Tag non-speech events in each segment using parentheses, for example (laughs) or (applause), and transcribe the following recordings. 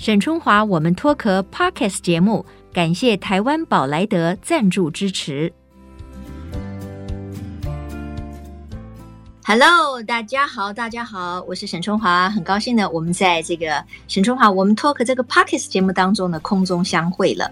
沈春华，我们脱壳 Podcast 节目，感谢台湾宝莱德赞助支持。Hello，大家好，大家好，我是沈春华，很高兴呢，我们在这个沈春华我们脱壳这个 Podcast 节目当中呢，空中相会了。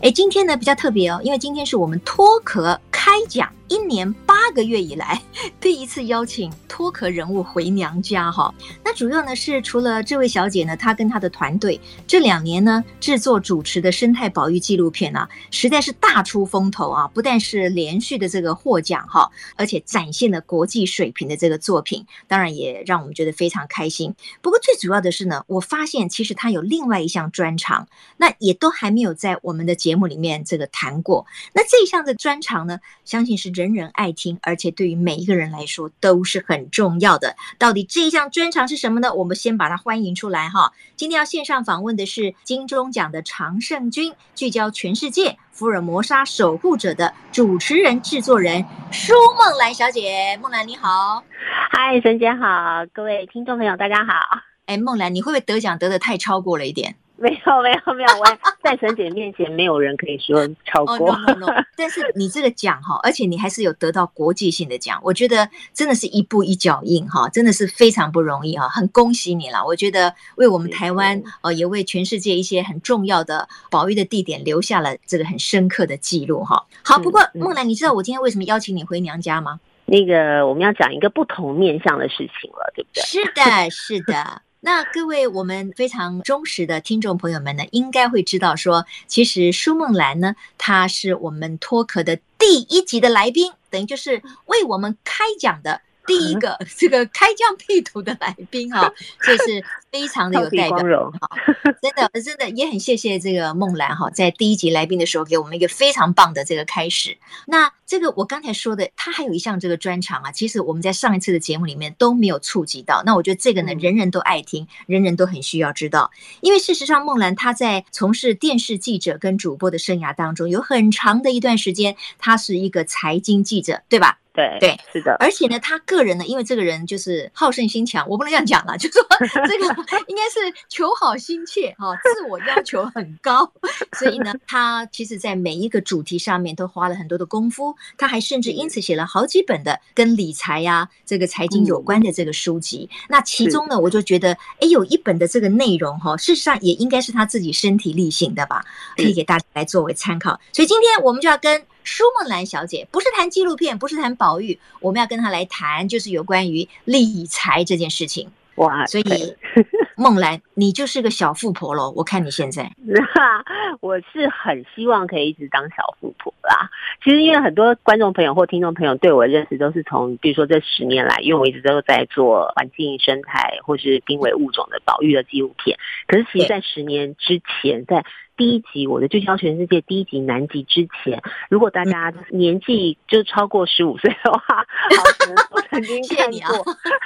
哎，今天呢比较特别哦，因为今天是我们脱壳开讲。一年八个月以来，(laughs) 第一次邀请脱壳人物回娘家哈。那主要呢是除了这位小姐呢，她跟她的团队这两年呢制作主持的生态保育纪录片啊，实在是大出风头啊！不但是连续的这个获奖哈，而且展现了国际水平的这个作品，当然也让我们觉得非常开心。不过最主要的是呢，我发现其实她有另外一项专长，那也都还没有在我们的节目里面这个谈过。那这一项的专长呢，相信是。人人爱听，而且对于每一个人来说都是很重要的。到底这一项专长是什么呢？我们先把它欢迎出来哈。今天要线上访问的是金钟奖的常胜军，聚焦全世界福尔摩沙守护者的主持人制作人舒梦兰小姐。梦兰你好，嗨，沈姐好，各位听众朋友大家好。哎，梦兰，你会不会得奖得的太超过了一点？(laughs) 没有没有没有，我在沈姐面前没有人可以说超过。oh, no, no, no. 但是你这个奖哈，而且你还是有得到国际性的奖，我觉得真的是一步一脚印哈，真的是非常不容易哈，很恭喜你了。我觉得为我们台湾呃，也为全世界一些很重要的保育的地点留下了这个很深刻的记录哈。好，不过梦兰，你知道我今天为什么邀请你回娘家吗？那个我们要讲一个不同面向的事情了，对不对？是的，是的。那各位我们非常忠实的听众朋友们呢，应该会知道说，其实舒梦兰呢，她是我们脱壳的第一集的来宾，等于就是为我们开讲的第一个 (laughs) 这个开疆辟土的来宾哈，这是非常的有代表哈，真的真的也很谢谢这个梦兰哈，在第一集来宾的时候给我们一个非常棒的这个开始。那这个我刚才说的，他还有一项这个专长啊，其实我们在上一次的节目里面都没有触及到。那我觉得这个呢，人人都爱听，人人都很需要知道，因为事实上梦兰她在从事电视记者跟主播的生涯当中，有很长的一段时间，她是一个财经记者，对吧？对对，是的，而且呢，他个人呢，因为这个人就是好胜心强，我不能这样讲了，(laughs) 就说 (laughs) 这个应该是求好心切哈，自我要求很高，所以呢，他其实在每一个主题上面都花了很多的功夫，他还甚至因此写了好几本的跟理财呀、啊、这个财经有关的这个书籍。嗯、那其中呢，我就觉得，哎，有一本的这个内容哈，事实上也应该是他自己身体力行的吧，可以给大家来作为参考。所以今天我们就要跟。舒梦兰小姐不是谈纪录片，不是谈宝玉，我们要跟她来谈，就是有关于理财这件事情。哇，所以梦兰，你就是个小富婆喽？我看你现在，(laughs) 我是很希望可以一直当小富婆啦。其实因为很多观众朋友或听众朋友对我的认识都是从，比如说这十年来，因为我一直都在做环境生态或是濒危物种的保育的纪录片。可是其实，在十年之前，在第一集我的聚焦全世界第一集南极之前，如果大家年纪就超过十五岁的话，(laughs) 好可能都曾经看过，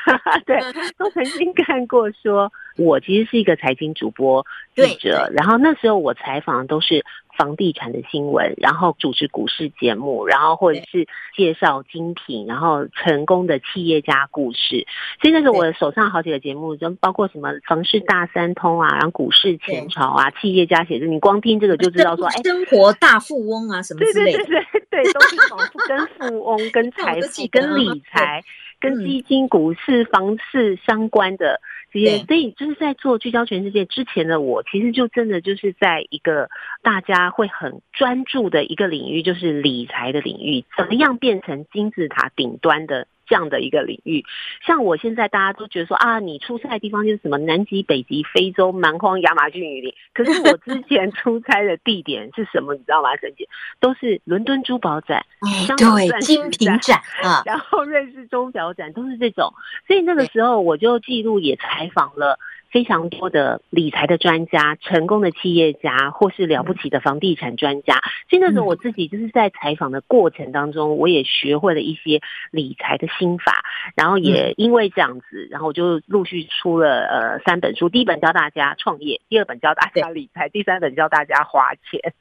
(laughs) 对，都曾经看过说，我其实是一个财经主播记者，然后那时候我采访都是。房地产的新闻，然后主持股市节目，然后或者是介绍精品，然后成功的企业家故事。所以那时候我手上好几个节目，就包括什么房市大三通啊，然后股市前朝啊，企业家写字，你光听这个就知道说，哎，生活大富翁啊什么之类的，对对对对，对，都是从跟富翁、跟 (laughs) 财富、跟理财、跟基金、股市、房市相关的。所以就是在做聚焦全世界之前的我，其实就真的就是在一个大家会很专注的一个领域，就是理财的领域，怎么样变成金字塔顶端的。这样的一个领域，像我现在大家都觉得说啊，你出差的地方就是什么南极、北极、非洲、蛮荒、亚马逊雨林。可是我之前出差的地点是什么？你知道吗，沈姐？都是伦敦珠宝展、香港对精品展啊，(laughs) 然后瑞士钟表展，都是这种。所以那个时候我就记录也采访了。非常多的理财的专家、成功的企业家，或是了不起的房地产专家。所以那时候我自己就是在采访的过程当中，我也学会了一些理财的心法。然后也因为这样子，然后我就陆续出了呃三本书。第一本教大家创业，第二本教大家理财，第三本教大家花钱。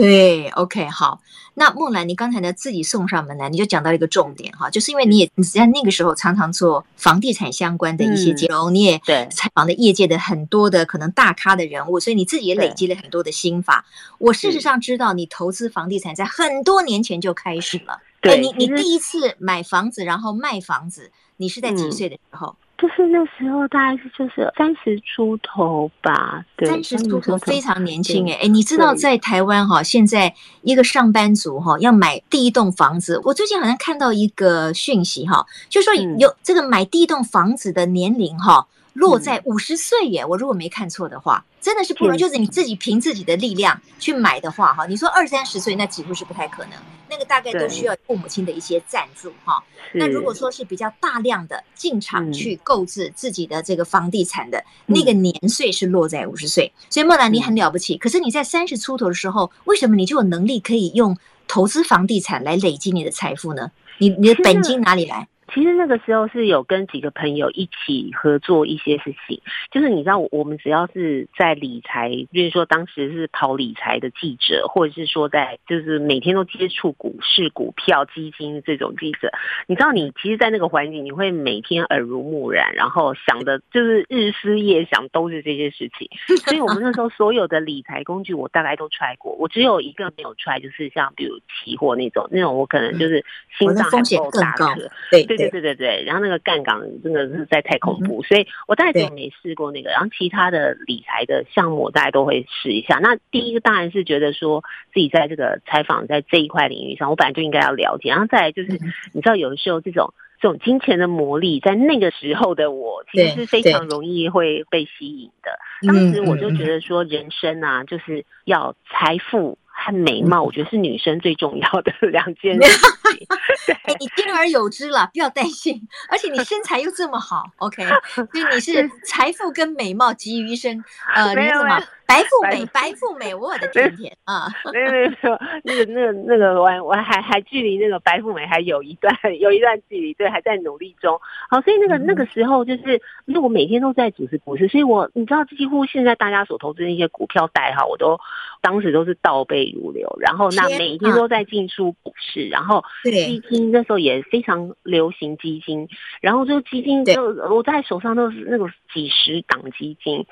对，OK，好。那木兰，你刚才呢自己送上门来，你就讲到一个重点哈，就是因为你也你在那个时候常常做房地产相关的一些节目，嗯、你也对采访了业界的很多的可能大咖的人物，所以你自己也累积了很多的心法。我事实上知道你投资房地产在很多年前就开始了。对，你你第一次买房子然后卖房子，你是在几岁的时候？嗯就是那时候，大概是就是三十出头吧，对，三十出头非常年轻哎哎，你知道在台湾哈，现在一个上班族哈要买第一栋房子，我最近好像看到一个讯息哈，就说有这个买第一栋房子的年龄哈落在五十岁耶，我如果没看错的话。真的是不容易，就是你自己凭自己的力量去买的话，哈，你说二三十岁那几乎是不太可能，那个大概都需要父母亲的一些赞助，哈。那如果说是比较大量的进场去购置自己的这个房地产的，那个年岁是落在五十岁。所以莫兰你很了不起，可是你在三十出头的时候，为什么你就有能力可以用投资房地产来累积你的财富呢？你你的本金哪里来？其实那个时候是有跟几个朋友一起合作一些事情，就是你知道，我们只要是在理财，比如说当时是跑理财的记者，或者是说在就是每天都接触股市、股票、基金这种记者，你知道，你其实，在那个环境，你会每天耳濡目染，然后想的就是日思夜想都是这些事情。所以我们那时候所有的理财工具，我大概都揣过，我只有一个没有揣，就是像比如期货那种，那种我可能就是心脏还不够大颗，对对。对对对，然后那个杠杆真的是在太恐怖，所以我大概就没试过那个。然后其他的理财的项目，大家都会试一下。那第一个当然是觉得说自己在这个采访在这一块领域上，我本来就应该要了解。然后再来就是，你知道有的时候这种这种金钱的魔力，在那个时候的我，其实是非常容易会被吸引的。当时我就觉得说，人生啊，就是要财富。和美貌，我觉得是女生最重要的两件事情。对，你兼而有之了，不要担心。而且你身材又这么好，OK，(laughs) 所以你是财富跟美貌集于一身。呃，你什么？白富美，白富美，我的天天啊！没有没有没有，那个那个那个，我我还还距离那个白富美还有一段有一段距离，对，还在努力中。好，所以那个那个时候就是，因为我每天都在主持股市，所以我你知道，几乎现在大家所投资的一些股票代号，我都当时都是倒背如流。然后那每一天都在进出股市，然后基金那时候也非常流行基金，然后就基金就我在手上都是那个几十档基金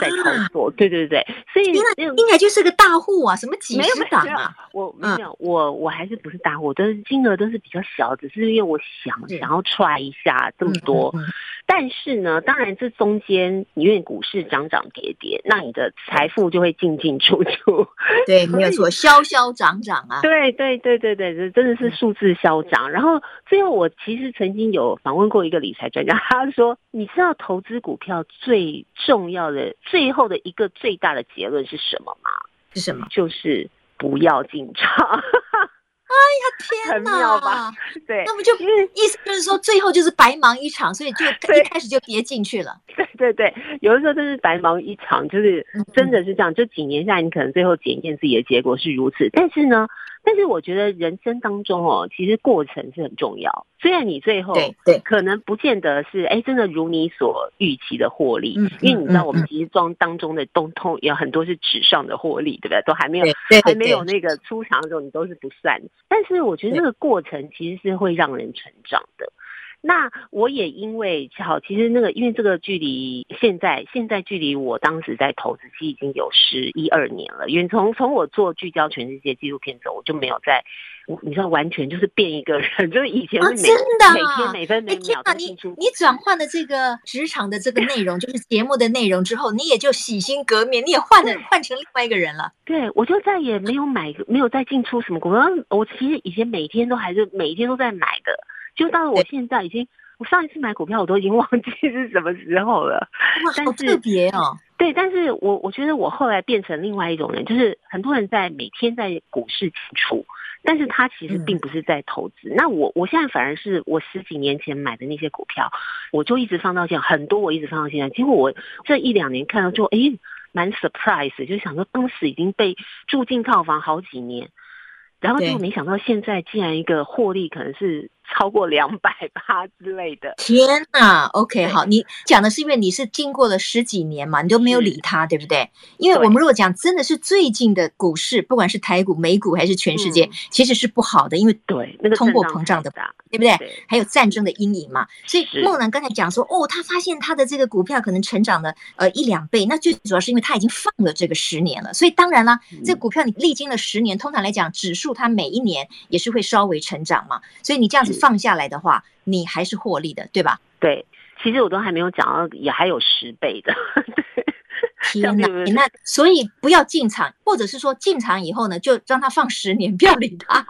在操作，对对对。对，所以应该就是个大户啊，什么几十档啊？我没有，我我还是不是大户，都是金额都是比较小，只是因为我想想要踹一下这么多。但是呢，当然这中间因为股市涨涨跌跌，那你的财富就会进进出出。(laughs) 对，(laughs) 没有错，消消涨涨啊。对对对对对，这真的是数字消涨。然后最后我其实曾经有访问过一个理财专家，他说：“你知道投资股票最重要的最后的一个最大的结论是什么吗？是什么？就是不要进场。(laughs) ”哎呀，天哪！(laughs) 对，那不就意思就是说，最后就是白忙一场，所以就 (laughs) 一开始就别进去了。对对对，有的时候真是白忙一场，就是真的是这样。就几年下来，你可能最后检验自己的结果是如此，但是呢。但是我觉得人生当中哦，其实过程是很重要。虽然你最后对可能不见得是哎真的如你所预期的获利，因为你知道我们其实装当中的东通有很多是纸上的获利，对不对？都还没有还没有那个出场的时候，你都是不算。但是我觉得这个过程其实是会让人成长的。那我也因为好，其实那个因为这个距离现在现在距离我当时在投资期已经有十一二年了，因为从从我做聚焦全世界纪录片之后，我就没有在，你知道完全就是变一个人，就是以前是每、啊、真的每天每分每秒。你你转换了这个职场的这个内容，就是节目的内容之后，你也就洗心革面，你也换了 (laughs) 换成另外一个人了。对，我就再也没有买，没有再进出什么股票。我其实以前每天都还是每天都在买的。就到了我现在已经，我上一次买股票我都已经 (laughs) 忘记是什么时候了。哇，好特别哦。对，但是我我觉得我后来变成另外一种人，就是很多人在每天在股市进出，但是他其实并不是在投资。嗯、那我我现在反而是我十几年前买的那些股票，我就一直放到现在，很多我一直放到现在。结果我这一两年看到就哎，蛮 surprise，就想说当时已经被住进套房好几年。然后就没想到现在竟然一个获利可能是超过两百趴之类的。天哪！OK，好，你讲的是因为你是经过了十几年嘛，你都没有理他，对不对？因为我们如果讲真的是最近的股市，不管是台股、美股还是全世界，嗯、其实是不好的，因为对那个通货膨胀的，对不对？对，还有战争的阴影嘛。所以梦兰刚才讲说，哦，他发现他的这个股票可能成长了呃一两倍，那最主要是因为他已经放了这个十年了。所以当然啦，嗯、这股票你历经了十年，通常来讲，指数它每一年也是会稍微成长嘛。所以你这样子放下来的话，你还是获利的，对吧？对，其实我都还没有讲到，也还有十倍的。(laughs) 天哪！那所以不要进场，或者是说进场以后呢，就让它放十年，不要理它。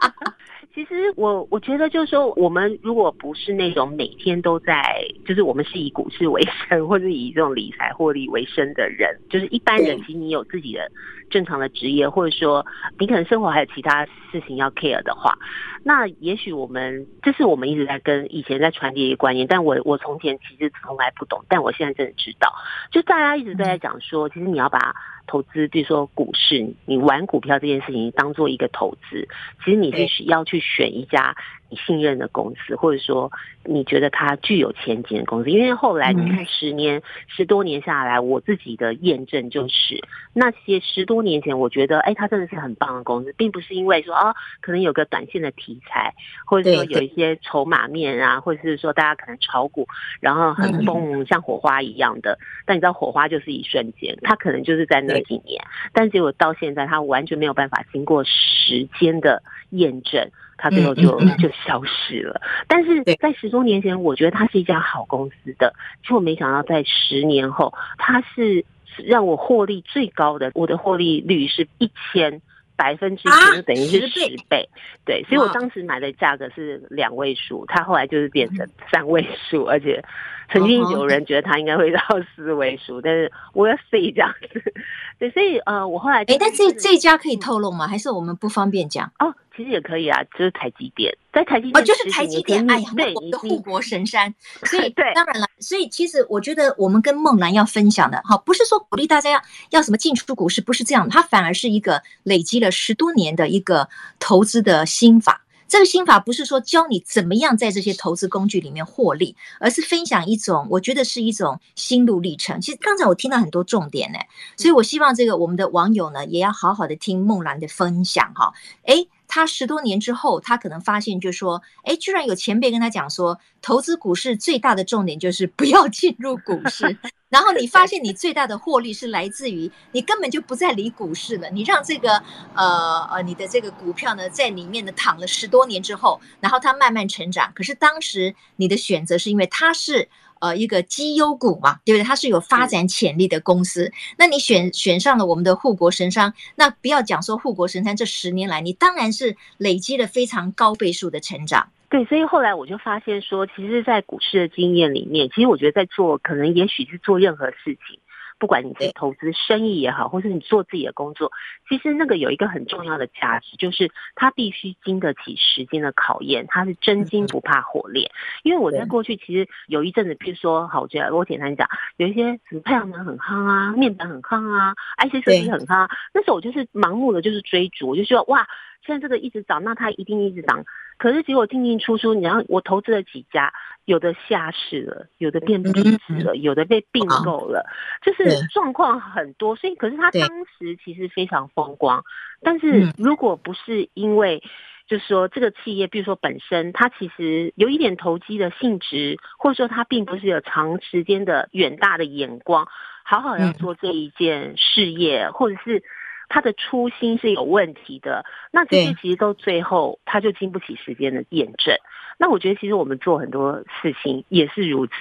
其实我我觉得就是说，我们如果不是那种每天都在，就是我们是以股市为生，(laughs) 或者以这种理财获利为生的人，就是一般人，其实你有自己的正常的职业，或者说你可能生活还有其他事情要 care 的话，那也许我们这是我们一直在跟以前在传递一个观念，但我我从前其实从来不懂，但我现在真的知道，就大家一直都在讲说，其实你要把。投资，比如说股市，你玩股票这件事情当做一个投资，其实你是需要去选一家你信任的公司，或者说你觉得它具有前景的公司。因为后来你看十年、十多年下来，我自己的验证就是，那些十多年前我觉得，哎，它真的是很棒的公司，并不是因为说哦，可能有个短线的题材，或者说有一些筹码面啊，或者是说大家可能炒股，然后很疯，像火花一样的。但你知道，火花就是一瞬间，它可能就是在那。几年，但结果到现在，它完全没有办法经过时间的验证，它最后就就消失了。但是在十多年前，我觉得它是一家好公司的，结果没想到在十年后，它是让我获利最高的，我的获利率是一千百分之十，等于是十倍。对，所以我当时买的价格是两位数，它后来就是变成三位数，而且。曾经有人觉得他应该会到四位数，但是我要试这样子。(laughs) 对，所以呃，我后来哎，但这这家可以透露吗？还是我们不方便讲？哦，其实也可以啊，就是台积电，在台积电哦，就是台积电，哎呀，对，我们的护国神山。(laughs) 所以对，当然了，所以其实我觉得我们跟梦兰要分享的，好，不是说鼓励大家要要什么进出股市，不是这样，它反而是一个累积了十多年的一个投资的心法。这个心法不是说教你怎么样在这些投资工具里面获利，而是分享一种我觉得是一种心路历程。其实刚才我听到很多重点呢，所以我希望这个我们的网友呢也要好好的听梦兰的分享哈。诶他十多年之后，他可能发现，就是说，哎，居然有前辈跟他讲说，投资股市最大的重点就是不要 (laughs) 进入股市。然后你发现你最大的获利是来自于你根本就不再理股市了，你让这个呃呃你的这个股票呢在里面呢躺了十多年之后，然后它慢慢成长。可是当时你的选择是因为它是。呃，一个绩优股嘛，对不对？它是有发展潜力的公司。那你选选上了我们的护国神山，那不要讲说护国神山这十年来，你当然是累积了非常高倍数的成长。对，所以后来我就发现说，其实，在股市的经验里面，其实我觉得在做，可能也许是做任何事情。不管你是投资生意也好，或是你做自己的工作，其实那个有一个很重要的价值，就是它必须经得起时间的考验，它是真金不怕火炼。因为我在过去其实有一阵子，譬如说，好，我觉得我简单讲，有一些什么太阳能很夯啊，面板很夯啊，IC 设计很夯，那时候我就是盲目的就是追逐，我就说哇，现在这个一直涨，那它一定一直涨。可是结果进进出出，你要我投资了几家。有的下市了，有的变壁纸了，有的被并购了，就是状况很多。所以，可是他当时其实非常风光。但是，如果不是因为，就是说这个企业，比如说本身它其实有一点投机的性质，或者说它并不是有长时间的远大的眼光，好好要做这一件事业，或者是。他的初心是有问题的，那这些其实都最后他就经不起时间的验证。那我觉得其实我们做很多事情也是如此。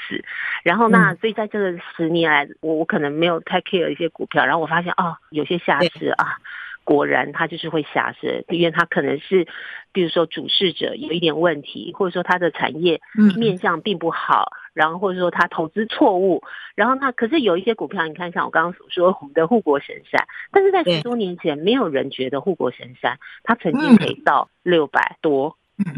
然后那所以在这个十年来，我我可能没有太 care 一些股票，然后我发现哦，有些下市啊。果然，它就是会下市，因为它可能是，比如说主事者有一点问题，或者说它的产业面向并不好，然后或者说它投资错误，然后那可是有一些股票，你看像我刚刚所说，我们的护国神山，但是在十多年前，没有人觉得护国神山它曾经可以到六百多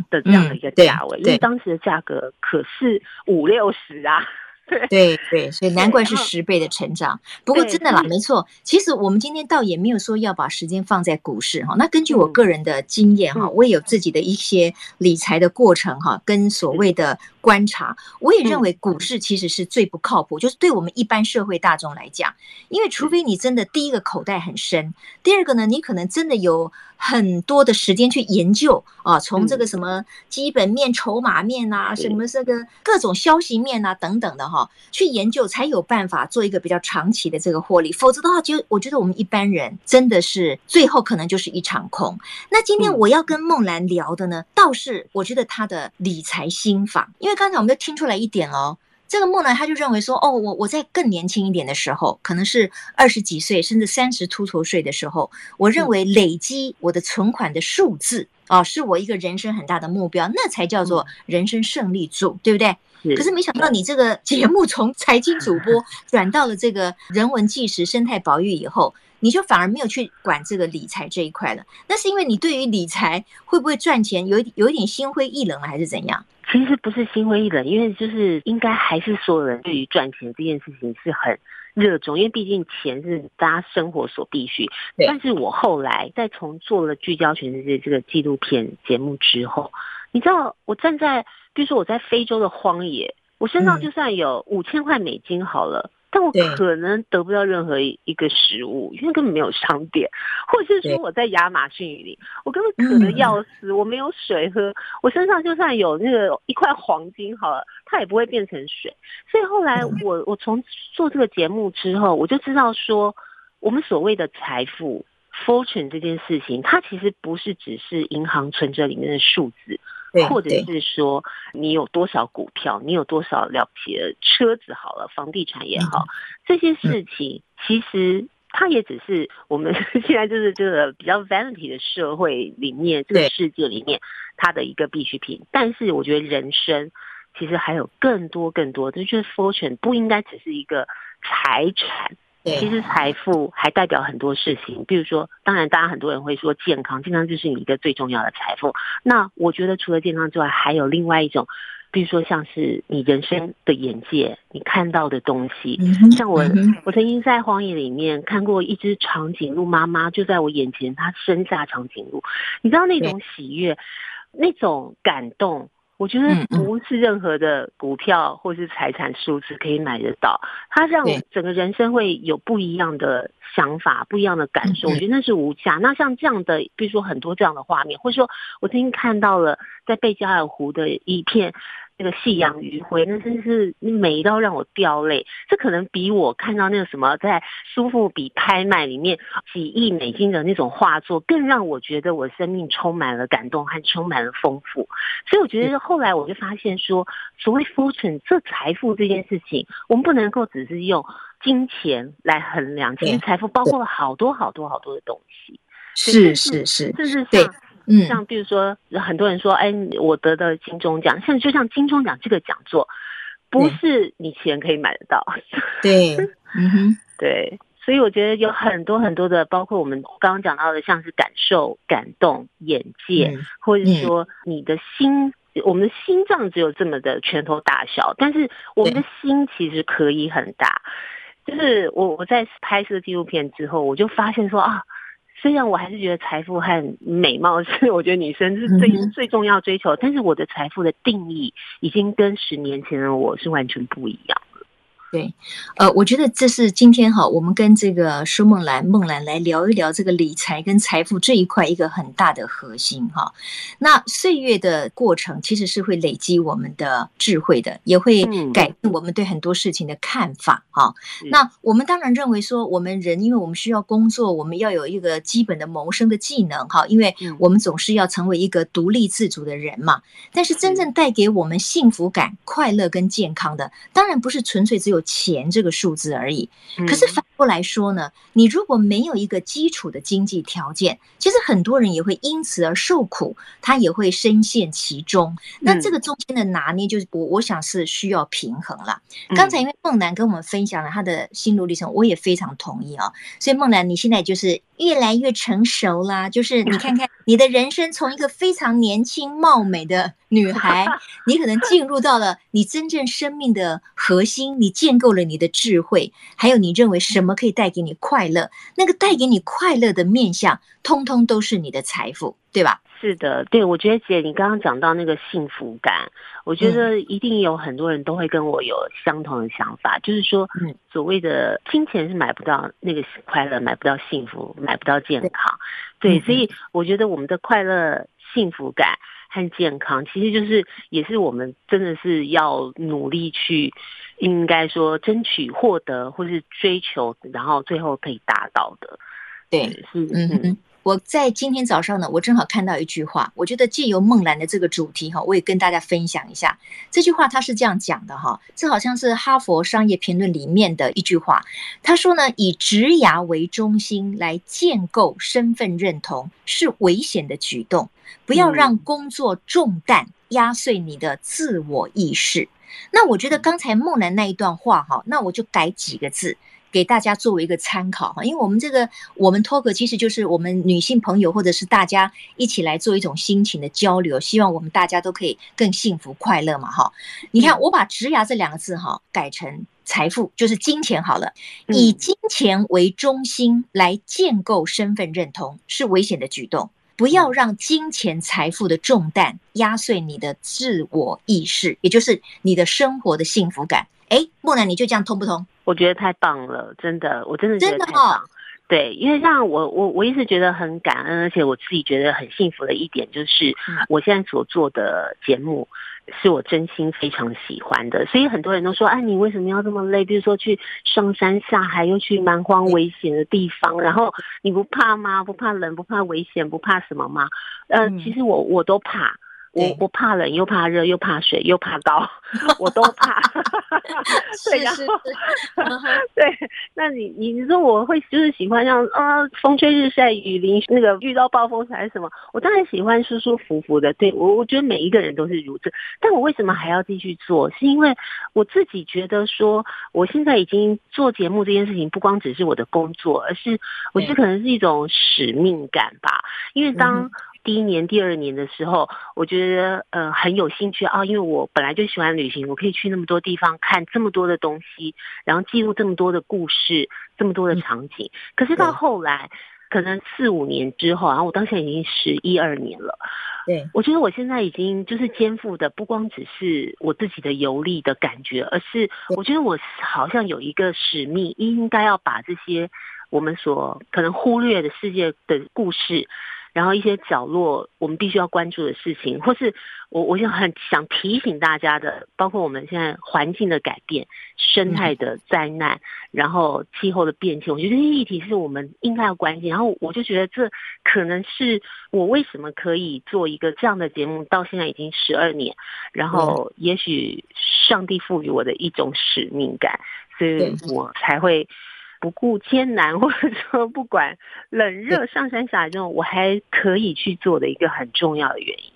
的这样的一个价位，因为当时的价格可是五六十啊。对对对，所以难怪是十倍的成长。不过真的啦，没错，其实我们今天倒也没有说要把时间放在股市哈。那根据我个人的经验哈，我也有自己的一些理财的过程哈，跟所谓的观察，我也认为股市其实是最不靠谱，就是对我们一般社会大众来讲，因为除非你真的第一个口袋很深，第二个呢，你可能真的有很多的时间去研究啊，从这个什么基本面、筹码面啊，什么这个各种消息面啊等等的哈，去研究才有办法做一个比较长期的这个获利，否则的话，就我觉得我们一般人真的是最后可能就是一场空。那今天我要跟梦兰聊的呢，倒是我觉得她的理财心法，因为。刚才我们就听出来一点哦，这个孟兰他就认为说，哦，我我在更年轻一点的时候，可能是二十几岁，甚至三十出头岁的时候，我认为累积我的存款的数字啊，是我一个人生很大的目标，那才叫做人生胜利组，对不对？可是没想到你这个 (laughs) 节目从财经主播转到了这个人文纪实、生态保育以后。你就反而没有去管这个理财这一块了，那是因为你对于理财会不会赚钱有有一点心灰意冷，还是怎样？其实不是心灰意冷，因为就是应该还是所有人对于赚钱这件事情是很热衷，因为毕竟钱是大家生活所必须。但是我后来在从做了聚焦全世界这个纪录片节目之后，你知道我站在，比如说我在非洲的荒野，我身上就算有五千块美金好了。嗯但我可能得不到任何一个食物，因为根本没有商店，或者是说我在亚马逊里，我根本渴得要死，我没有水喝，我身上就算有那个一块黄金好了，它也不会变成水。所以后来我我从做这个节目之后，我就知道说，我们所谓的财富 fortune 这件事情，它其实不是只是银行存折里面的数字。或者是说你有多少股票，你有多少了不起的车子，好了，房地产也好，这些事情其实它也只是我们 (laughs) 现在就是这个比较 vanity 的社会里面，这个世界里面它的一个必需品。但是我觉得人生其实还有更多更多的，就是 fortune 不应该只是一个财产。其实财富还代表很多事情，比如说，当然，大家很多人会说健康，健康就是你一个最重要的财富。那我觉得除了健康之外，还有另外一种，比如说像是你人生的眼界，你看到的东西。像我，我曾经在荒野里面看过一只长颈鹿妈妈，就在我眼前，它生下长颈鹿，你知道那种喜悦，那种感动。我觉得不是任何的股票或是财产数字可以买得到，它让整个人生会有不一样的想法、不一样的感受。我觉得那是无价。那像这样的，比如说很多这样的画面，或者说我曾经看到了在贝加尔湖的一片。那个夕阳余晖，那真是美到让我掉泪。这可能比我看到那个什么在苏富比拍卖里面几亿美金的那种画作，更让我觉得我生命充满了感动和充满了丰富。所以我觉得后来我就发现说，所谓 fortune 这财富这件事情，我们不能够只是用金钱来衡量，其实财富包括了好多好多好多的东西。是是是，是是对。嗯，像比如说，很多人说，哎，我得到金钟奖，像就像金钟奖这个讲座，不是你钱可以买得到。对，(laughs) 嗯哼，对，所以我觉得有很多很多的，包括我们刚刚讲到的，像是感受、感动、眼界，嗯、或者说你的心，嗯、我们的心脏只有这么的拳头大小，但是我们的心其实可以很大。就是我我在拍摄纪录片之后，我就发现说啊。虽然我还是觉得财富和美貌是 (laughs) 我觉得女生是最最重要追求，但是我的财富的定义已经跟十年前的我是完全不一样。对，呃，我觉得这是今天哈，我们跟这个舒梦兰梦兰来聊一聊这个理财跟财富这一块一个很大的核心哈。那岁月的过程其实是会累积我们的智慧的，也会改变我们对很多事情的看法哈。那我们当然认为说，我们人因为我们需要工作，我们要有一个基本的谋生的技能哈，因为我们总是要成为一个独立自主的人嘛。但是真正带给我们幸福感、快乐跟健康的，当然不是纯粹只有。有钱这个数字而已。可是反过来说呢，你如果没有一个基础的经济条件，其实很多人也会因此而受苦，他也会深陷其中。那这个中间的拿捏，就是我我想是需要平衡了。刚才因为梦楠跟我们分享了他的心路历程，我也非常同意啊。所以梦楠，你现在就是越来越成熟啦，就是你看看你的人生从一个非常年轻貌美的女孩，你可能进入到了你真正生命的核心，你建构了你的智慧，还有你认为什么可以带给你快乐，那个带给你快乐的面相，通通都是你的财富，对吧？是的，对，我觉得姐，你刚刚讲到那个幸福感，我觉得一定有很多人都会跟我有相同的想法，就是说，所谓的金钱是买不到那个快乐，买不到幸福，买不到健康，对，所以我觉得我们的快乐、幸福感。和健康，其实就是也是我们真的是要努力去，应该说争取获得或是追求，然后最后可以达到的。对，是嗯嗯。我在今天早上呢，我正好看到一句话，我觉得借由梦兰的这个主题哈，我也跟大家分享一下这句话。他是这样讲的哈，这好像是哈佛商业评论里面的一句话。他说呢，以职涯为中心来建构身份认同是危险的举动，不要让工作重担压碎你的自我意识。那我觉得刚才梦兰那一段话哈，那我就改几个字。给大家作为一个参考哈，因为我们这个我们 Talk 其实就是我们女性朋友或者是大家一起来做一种心情的交流，希望我们大家都可以更幸福快乐嘛哈。你看，我把“职涯”这两个字哈改成“财富”，就是金钱好了。以金钱为中心来建构身份认同是危险的举动，不要让金钱财富的重担压碎你的自我意识，也就是你的生活的幸福感。哎，木兰，你就这样通不通？我觉得太棒了，真的，我真的觉得太棒。对，因为让我我我一直觉得很感恩，而且我自己觉得很幸福的一点就是，我现在所做的节目是我真心非常喜欢的。所以很多人都说，哎，你为什么要这么累？比如说去上山下海，又去蛮荒危险的地方，然后你不怕吗？不怕冷？不怕危险？不怕什么吗？呃，其实我我都怕。我我怕冷，又怕热，又怕水，又怕高，(laughs) 我都怕。(laughs) 对，然后对，那你你你说我会就是喜欢像啊风吹日晒雨淋，那个遇到暴风还是什么？我当然喜欢舒舒服服的。对，我我觉得每一个人都是如此，但我为什么还要继续做？是因为我自己觉得说，我现在已经做节目这件事情，不光只是我的工作，而是我觉得可能是一种使命感吧。因为当第一年、第二年的时候，我觉得呃很有兴趣啊，因为我本来就喜欢旅行，我可以去那么多地方看这么多的东西，然后记录这么多的故事，这么多的场景。可是到后来，可能四五年之后，然后我当时已经十一二年了，对，我觉得我现在已经就是肩负的不光只是我自己的游历的感觉，而是我觉得我好像有一个使命，应该要把这些我们所可能忽略的世界的故事。然后一些角落我们必须要关注的事情，或是我我就很想提醒大家的，包括我们现在环境的改变、生态的灾难，然后气候的变迁，我觉得这些议题是我们应该要关心。然后我就觉得这可能是我为什么可以做一个这样的节目，到现在已经十二年，然后也许上帝赋予我的一种使命感，所以我才会。不顾艰难，(laughs) 或者说不管冷热上山下海这种，我还可以去做的一个很重要的原因。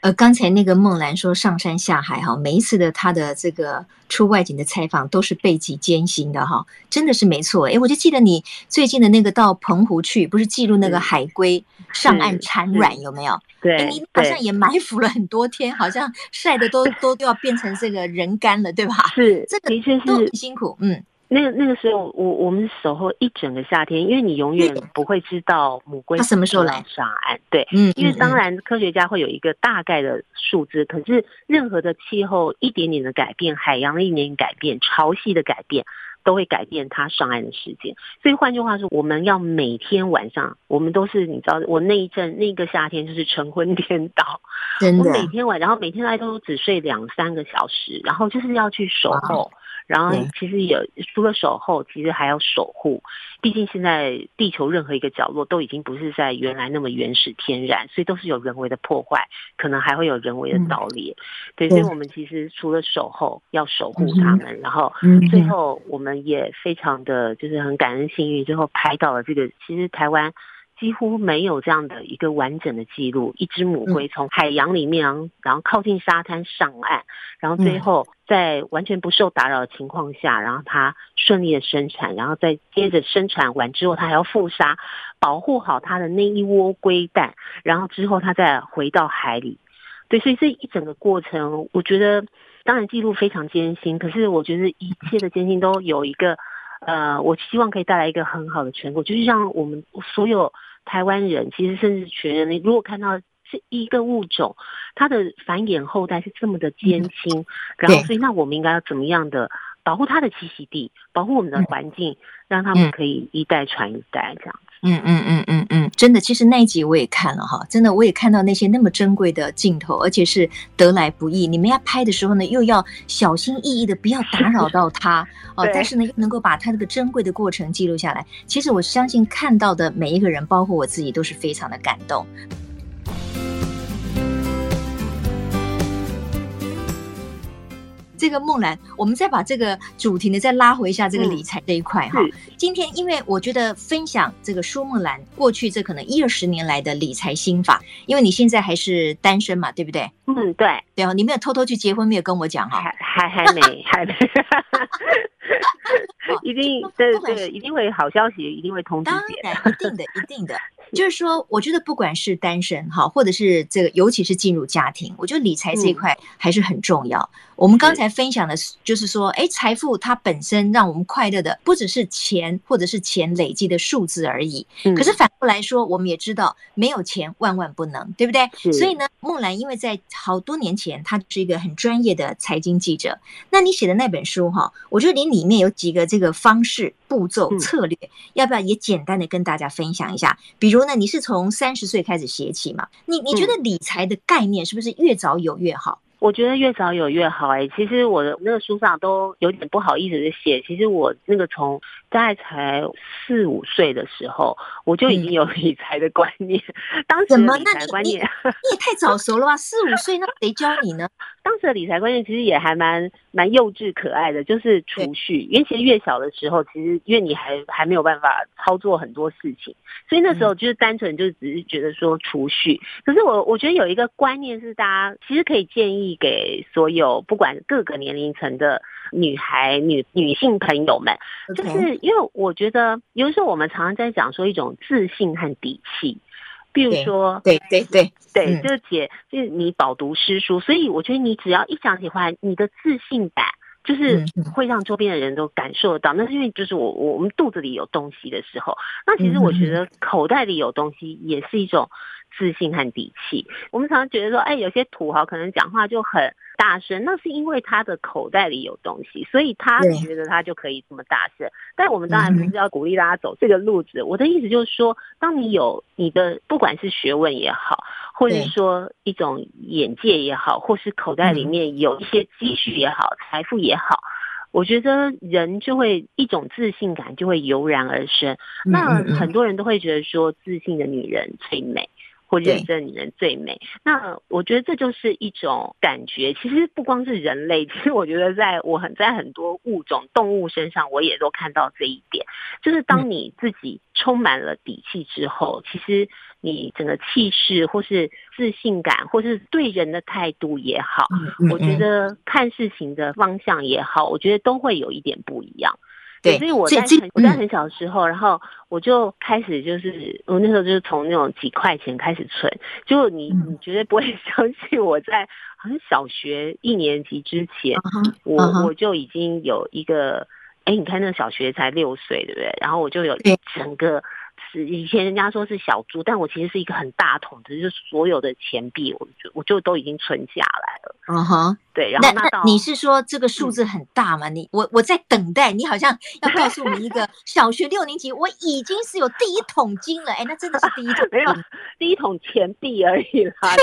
呃，刚才那个梦兰说上山下海哈，每一次的他的这个出外景的采访都是背脊艰辛的哈，真的是没错。哎，我就记得你最近的那个到澎湖去，不是记录那个海龟上岸产卵有没有？对，你好像也埋伏了很多天，好像晒的都都都要变成这个人干了，对吧？是，这个的确是都很辛苦，嗯。那个那个时候，我我们守候一整个夏天，因为你永远不会知道母龟什么时候来上岸。对，嗯，因为当然科学家会有一个大概的数字，可是任何的气候一点点的改变，海洋的一点点改变，潮汐的改变，都会改变它上岸的时间。所以换句话说，我们要每天晚上，我们都是你知道，我那一阵那个夏天就是晨昏颠倒，真的，我每天晚，然后每天大概都只睡两三个小时，然后就是要去守候。然后其实也除了守候，其实还要守护。毕竟现在地球任何一个角落都已经不是在原来那么原始天然，所以都是有人为的破坏，可能还会有人为的盗猎。嗯、对，所以我们其实除了守候，要守护他们，嗯、然后最后我们也非常的就是很感恩幸运，最后拍到了这个，其实台湾。几乎没有这样的一个完整的记录，一只母龟从海洋里面，然后靠近沙滩上岸，然后最后在完全不受打扰的情况下，然后它顺利的生产，然后再接着生产完之后，它还要覆沙，保护好它的那一窝龟蛋，然后之后它再回到海里。对，所以这一整个过程，我觉得当然记录非常艰辛，可是我觉得一切的艰辛都有一个。呃，我希望可以带来一个很好的成果，就是让我们所有台湾人，其实甚至全人类，如果看到这一个物种，它的繁衍后代是这么的艰辛，嗯、然后所以那我们应该要怎么样的保护它的栖息地，保护我们的环境，嗯、让他们可以一代传一代这样子。嗯嗯嗯嗯嗯，真的，其实那一集我也看了哈，真的我也看到那些那么珍贵的镜头，而且是得来不易。你们要拍的时候呢，又要小心翼翼的，不要打扰到他 (laughs) 哦。但是呢，又能够把他这个珍贵的过程记录下来。其实我相信看到的每一个人，包括我自己，都是非常的感动。这个梦兰，我们再把这个主题呢再拉回一下这个理财这一块哈。嗯、今天因为我觉得分享这个舒梦兰过去这可能一二十年来的理财心法，因为你现在还是单身嘛，对不对？嗯，对。对哦，你没有偷偷去结婚，没有跟我讲哈？还还还没，还没。(laughs) 一定对对，一定会好消息，一定会通知姐。当然，一定的，一定的。就是说，我觉得不管是单身哈，或者是这个，尤其是进入家庭，我觉得理财这一块还是很重要。嗯、我们刚才分享的，就是说，哎，财富它本身让我们快乐的，不只是钱或者是钱累积的数字而已。嗯、可是反过来说，我们也知道，没有钱万万不能，对不对？是所以呢，梦兰因为在好多年前，她是一个很专业的财经记者。那你写的那本书哈，我觉得你里面有几个这个方式。步骤策略，要不要也简单的跟大家分享一下？比如呢，你是从三十岁开始写起嘛？你你觉得理财的概念是不是越早有越好？我觉得越早有越好哎、欸。其实我的那个书上都有点不好意思的写，其实我那个从大概才四五岁的时候，我就已经有理财的观念。嗯、当时的理财观念，那你，也太早熟了吧？四五岁那谁教你呢？(laughs) 当时的理财观念其实也还蛮蛮幼稚可爱的，就是储蓄。因为其实越小的时候，其实因为你还还没有办法操作很多事情，所以那时候就是单纯就是只是觉得说储蓄。可是我我觉得有一个观念是，大家其实可以建议给所有不管各个年龄层的女孩、女女性朋友们，就是因为我觉得有时候我们常常在讲说一种自信和底气。比如说，对对对对，就是姐，就是你饱读诗书，所以我觉得你只要一讲起话，你的自信感就是会让周边的人都感受得到。那是因为就是我我们肚子里有东西的时候，那其实我觉得口袋里有东西也是一种自信和底气。我们常常觉得说，哎，有些土豪可能讲话就很。大声，那是因为他的口袋里有东西，所以他觉得他就可以这么大声。但我们当然不是要鼓励大家走这个路子。嗯、我的意思就是说，当你有你的不管是学问也好，或者是说一种眼界也好，或是口袋里面有一些积蓄也好，财、嗯、富也好，我觉得人就会一种自信感就会油然而生。那很多人都会觉得说，自信的女人最美。或认真的女人最美，那我觉得这就是一种感觉。其实不光是人类，其实我觉得在我很在很多物种动物身上，我也都看到这一点。就是当你自己充满了底气之后，嗯、其实你整个气势或是自信感，或是对人的态度也好，我觉得看事情的方向也好，我觉得都会有一点不一样。对，所以我在很我在很小的时候，然后我就开始就是我那时候就是从那种几块钱开始存，就你你绝对不会 (laughs) 相信我在很小学一年级之前，我我就已经有一个，哎，你看那个小学才六岁，对不对？然后我就有一整个是以前人家说是小猪，但我其实是一个很大桶的，就是所有的钱币，我就我就都已经存下来了。嗯哼。对，然后那，那你是说这个数字很大吗？嗯、你我我在等待，你好像要告诉我们一个 (laughs) 小学六年级我已经是有第一桶金了，哎，那真的是第一桶，(laughs) 没有第一桶钱币而已啦。(laughs)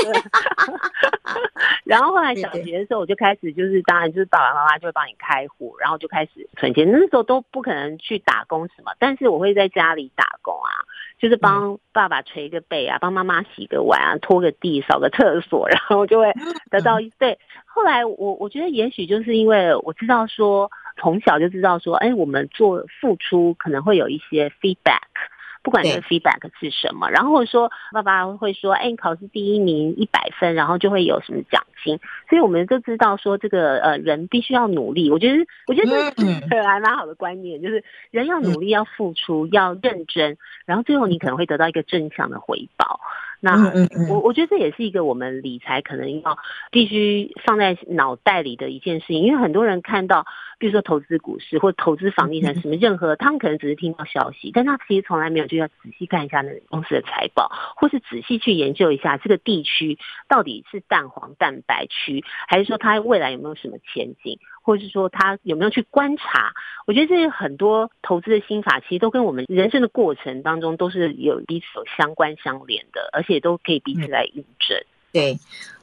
然后后来小学的时候，我就开始就是，当然就是爸爸妈妈就会帮你开户，然后就开始存钱。那时候都不可能去打工什么，但是我会在家里打工啊，就是帮爸爸捶个背啊，帮妈妈洗个碗啊，拖个地，扫个厕所，然后就会得到一对。后来我我觉得也许就是因为我知道说，从小就知道说，哎，我们做付出可能会有一些 feedback。不管这个 feedback 是什么，然后或者说爸爸会说，哎，你考试第一名一百分，然后就会有什么奖金，所以我们都知道说这个呃人必须要努力。我觉得我觉得这是还蛮好的观念，就是人要努力，要付出，要认真，然后最后你可能会得到一个正向的回报。那我我觉得这也是一个我们理财可能要必须放在脑袋里的一件事情，因为很多人看到，比如说投资股市或投资房地产什么任何，他们可能只是听到消息，但他其实从来没有就要仔细看一下那个公司的财报，或是仔细去研究一下这个地区到底是蛋黄蛋白区，还是说它未来有没有什么前景。或者是说它有没有去观察？我觉得这些很多投资的心法，其实都跟我们人生的过程当中都是有彼此有相关相连的，而且都可以彼此来印证。对。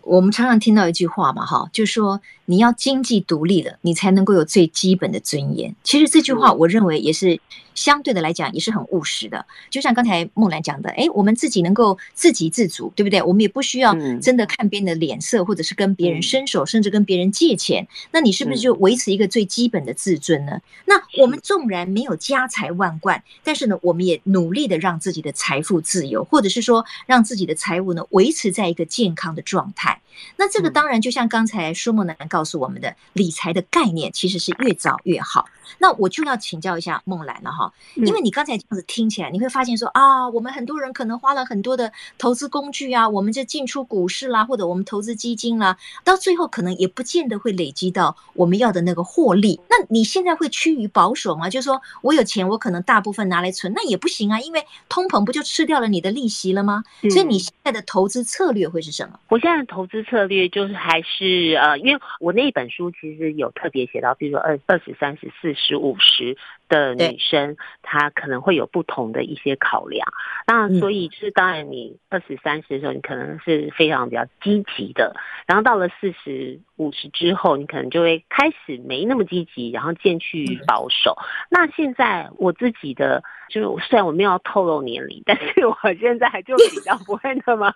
我们常常听到一句话嘛，哈，就是说你要经济独立了，你才能够有最基本的尊严。其实这句话，我认为也是相对的来讲，也是很务实的。就像刚才梦兰讲的，哎，我们自己能够自给自足，对不对？我们也不需要真的看别人的脸色，或者是跟别人伸手，甚至跟别人借钱。那你是不是就维持一个最基本的自尊呢？那我们纵然没有家财万贯，但是呢，我们也努力的让自己的财富自由，或者是说让自己的财务呢维持在一个健康的状态。那这个当然就像刚才舒梦兰告诉我们的，理财的概念其实是越早越好。那我就要请教一下梦兰了哈，因为你刚才这样子听起来，你会发现说啊，我们很多人可能花了很多的投资工具啊，我们这进出股市啦，或者我们投资基金啦，到最后可能也不见得会累积到我们要的那个获利。那你现在会趋于保守吗？就是说我有钱，我可能大部分拿来存，那也不行啊，因为通膨不就吃掉了你的利息了吗？所以你现在的投资策略会是什么？我现在的投资策略就是还是呃，因为我那一本书其实有特别写到，比如说二二十、三十、四十、五十的女生，她可能会有不同的一些考量。那所以就是当然，你二十、三十的时候，你可能是非常比较积极的，然后到了四十、五十之后，你可能就会开始没那么积极，然后渐趋于保守。那现在我自己的。就是虽然我没有要透露年龄，(laughs) 但是我现在就比较不会那么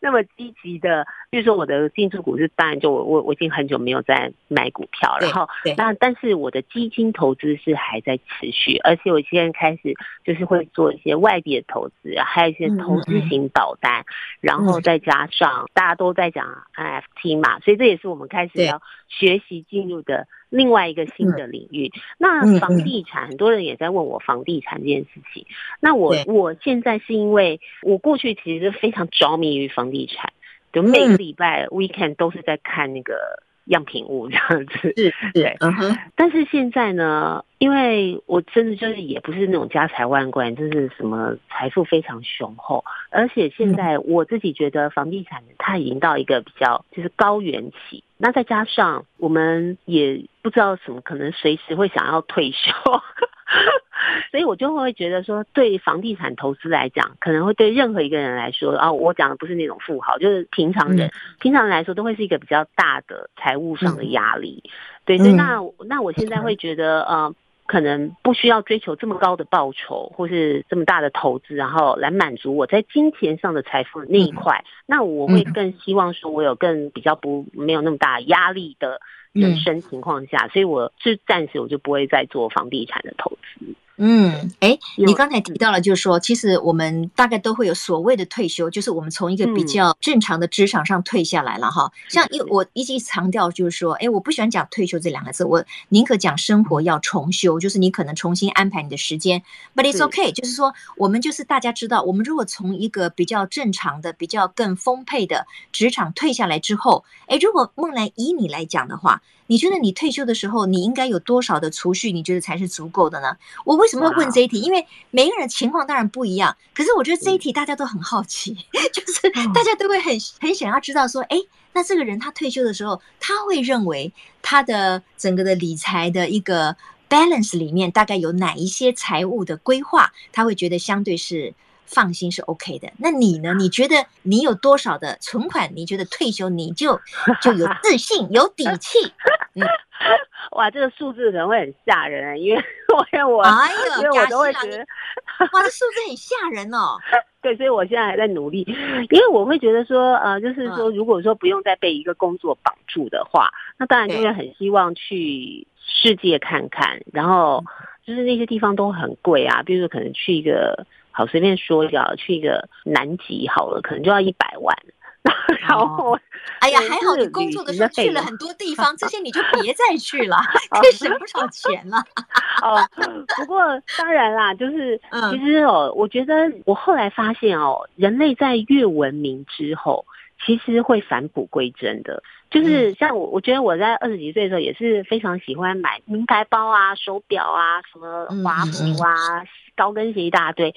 那么积极的。比如说我的进出股市，当然就我我我已经很久没有在买股票，然后那但是我的基金投资是还在持续，而且我现在开始就是会做一些外币的投资，还有一些投资型保单，然后再加上大家都在讲 NFT 嘛，所以这也是我们开始要学习进入的。另外一个新的领域，那房地产，很多人也在问我房地产这件事情。那我我现在是因为我过去其实是非常着迷于房地产，就每个礼拜 weekend 都是在看那个。样品物这样子，是，对，嗯哼。但是现在呢，因为我真的就是也不是那种家财万贯，就是什么财富非常雄厚，而且现在我自己觉得房地产它已经到一个比较就是高原期，那再加上我们也不知道什么，可能随时会想要退休。所以我就会觉得说，对房地产投资来讲，可能会对任何一个人来说，啊，我讲的不是那种富豪，就是平常人，平常人来说都会是一个比较大的财务上的压力。对，所以那那我现在会觉得，呃，可能不需要追求这么高的报酬，或是这么大的投资，然后来满足我在金钱上的财富的那一块。那我会更希望说，我有更比较不没有那么大压力的。人生情况下，所以我是暂时我就不会再做房地产的投资。嗯，哎，你刚才提到了，就是说，其实我们大概都会有所谓的退休，就是我们从一个比较正常的职场上退下来了哈。像因为我一直强调，就是说，哎，我不喜欢讲退休这两个字，我宁可讲生活要重修，就是你可能重新安排你的时间。But it's okay，就是说，我们就是大家知道，我们如果从一个比较正常的、比较更丰沛的职场退下来之后，哎，如果梦兰以你来讲的话。你觉得你退休的时候，你应该有多少的储蓄？你觉得才是足够的呢？我问为什么会问这一题？因为每个人情况当然不一样，可是我觉得这一题大家都很好奇，(laughs) 就是大家都会很很想要知道说，哎，那这个人他退休的时候，他会认为他的整个的理财的一个 balance 里面大概有哪一些财务的规划，他会觉得相对是。放心是 OK 的，那你呢？你觉得你有多少的存款？你觉得退休你就就有自信、有底气？嗯，(laughs) 哇，这个数字可能会很吓人，因为 (laughs) 因为我，哎呦，因为我都会觉得，哇，这数字很吓人哦。(laughs) 对，所以我现在还在努力，因为我会觉得说，呃，就是说，如果说不用再被一个工作绑住的话，那当然就会很希望去世界看看，然后就是那些地方都很贵啊，比如说可能去一个。好，随便说一下，去一个南极好了，可能就要一百万。(laughs) 然后，哎呀，还好你工作的时候去了很多地方，这些你就别再去了，(laughs) 可以省不少钱了。(laughs) 哦，不过当然啦，就是其实哦，我觉得我后来发现哦，人类在越文明之后，其实会返璞归真的。就是像我，我觉得我在二十几岁的时候也是非常喜欢买名牌包啊、手表啊、什么华服啊。高跟鞋一大堆，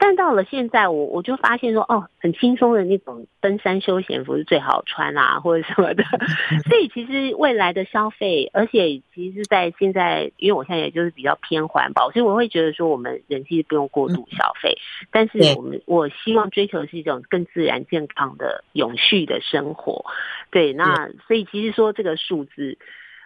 但到了现在，我我就发现说，哦，很轻松的那种登山休闲服是最好穿啊，(laughs) 或者什么的。(laughs) 所以其实未来的消费，而且其实，在现在，因为我现在也就是比较偏环保，所以我会觉得说，我们人其实不用过度消费，但是我们我希望追求的是一种更自然、健康的、永续的生活。对，那所以其实说这个数字。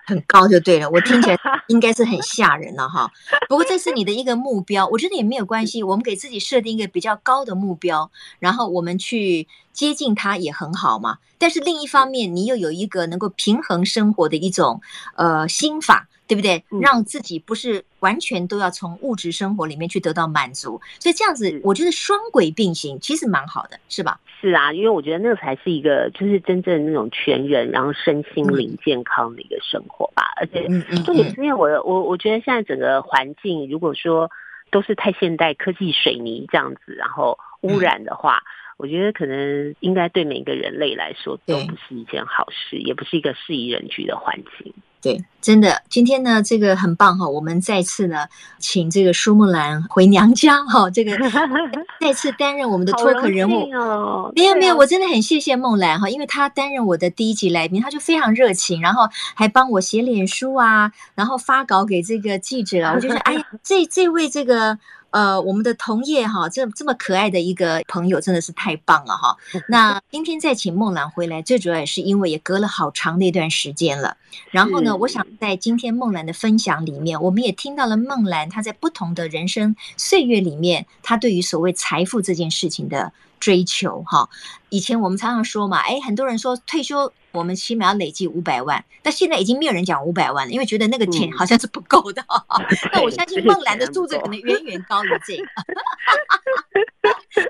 很高就对了，我听起来 (laughs) 应该是很吓人了哈。不过这是你的一个目标，我觉得也没有关系。我们给自己设定一个比较高的目标，然后我们去接近它也很好嘛。但是另一方面，你又有一个能够平衡生活的一种呃心法。对不对？让自己不是完全都要从物质生活里面去得到满足，所以这样子，我觉得双轨并行其实蛮好的，是吧？是啊，因为我觉得那个才是一个就是真正那种全人，然后身心灵健康的一个生活吧。而且重点是因为我我我觉得现在整个环境，如果说都是太现代科技水泥这样子，然后污染的话，我觉得可能应该对每个人类来说都不是一件好事，也不是一个适宜人居的环境。对，真的，今天呢，这个很棒哈，我们再次呢，请这个舒梦兰回娘家哈，(laughs) 这个 (laughs) 再次担任我们的托客人物哦。没有没有，我真的很谢谢梦兰哈，因为她担任我的第一集来宾，她就非常热情，然后还帮我写脸书啊，然后发稿给这个记者啊，我就觉得哎呀，这 (laughs) 这位这个。呃，我们的同业哈，这这么可爱的一个朋友真的是太棒了哈。(laughs) 那今天再请梦兰回来，最主要也是因为也隔了好长的一段时间了。然后呢，我想在今天梦兰的分享里面，我们也听到了梦兰她在不同的人生岁月里面，她对于所谓财富这件事情的追求哈。以前我们常常说嘛，哎，很多人说退休。我们起码要累计五百万，但现在已经没有人讲五百万了，因为觉得那个钱好像是不够的。(laughs) 那、嗯、我相信梦兰的数字可能远远高于这个。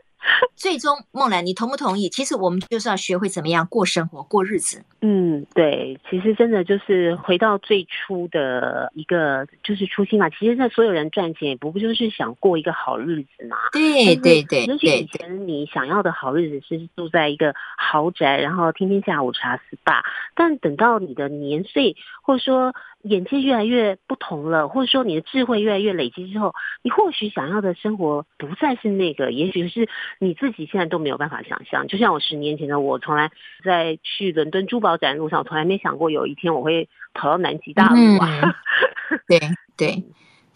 (laughs) (laughs) 最终，梦兰，你同不同意？其实我们就是要学会怎么样过生活、过日子。嗯，对，其实真的就是回到最初的一个就是初心嘛。其实，那所有人赚钱也不过就是想过一个好日子嘛。对对对，尤其以前你想要的好日子是住在一个豪宅，然后天天下午茶 SPA。但等到你的年岁，或者说。眼界越来越不同了，或者说你的智慧越来越累积之后，你或许想要的生活不再是那个，也许是你自己现在都没有办法想象。就像我十年前的我，从来在去伦敦珠宝展路上，从来没想过有一天我会跑到南极大陆啊。对对。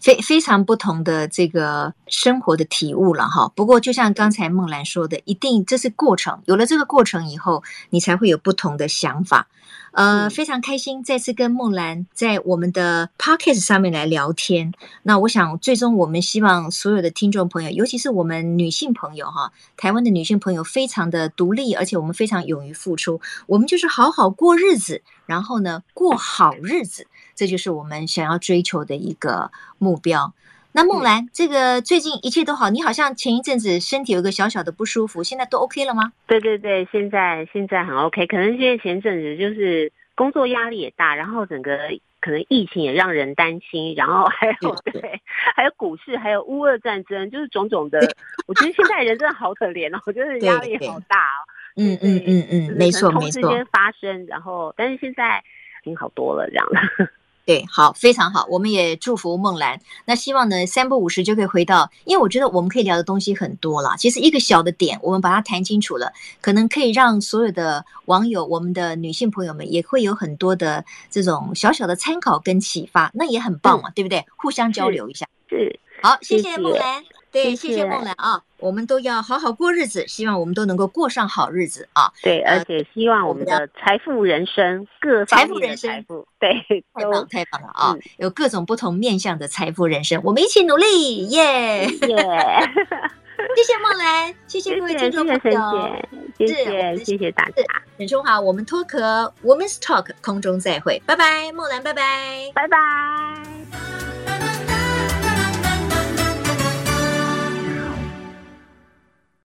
非非常不同的这个生活的体悟了哈。不过就像刚才梦兰说的，一定这是过程，有了这个过程以后，你才会有不同的想法。呃，非常开心再次跟梦兰在我们的 Podcast 上面来聊天。那我想，最终我们希望所有的听众朋友，尤其是我们女性朋友哈，台湾的女性朋友非常的独立，而且我们非常勇于付出。我们就是好好过日子，然后呢，过好日子。这就是我们想要追求的一个目标。那梦兰，这个最近一切都好？你好像前一阵子身体有个小小的不舒服，现在都 OK 了吗？对对对，现在现在很 OK。可能因为前阵子就是工作压力也大，然后整个可能疫情也让人担心，然后还有对，对，还有股市，还有乌俄战争，就是种种的。(laughs) 我觉得现在人真的好可怜哦，我觉得压力好大哦。嗯嗯嗯嗯，没错没错。同时间发生，然后但是现在已经好多了，这样。对，好，非常好，我们也祝福梦兰。那希望呢，三不五十就可以回到，因为我觉得我们可以聊的东西很多了。其实一个小的点，我们把它谈清楚了，可能可以让所有的网友，我们的女性朋友们也会有很多的这种小小的参考跟启发，那也很棒嘛，嗯、对不对？互相交流一下。是，好，谢谢梦兰。对，谢谢梦兰啊、哦，我们都要好好过日子，希望我们都能够过上好日子啊。对，而且希望我们的财富人生各方面的财富，(laughs) 对，太棒太棒了啊、嗯！有各种不同面向的财富人生，我们一起努力，耶 (laughs) 耶！谢谢梦兰，谢谢各位听众朋友，谢谢谢谢，谢谢大家。沈中华，我们脱壳，Women's Talk 空中再会，拜拜，梦兰，拜拜，拜拜。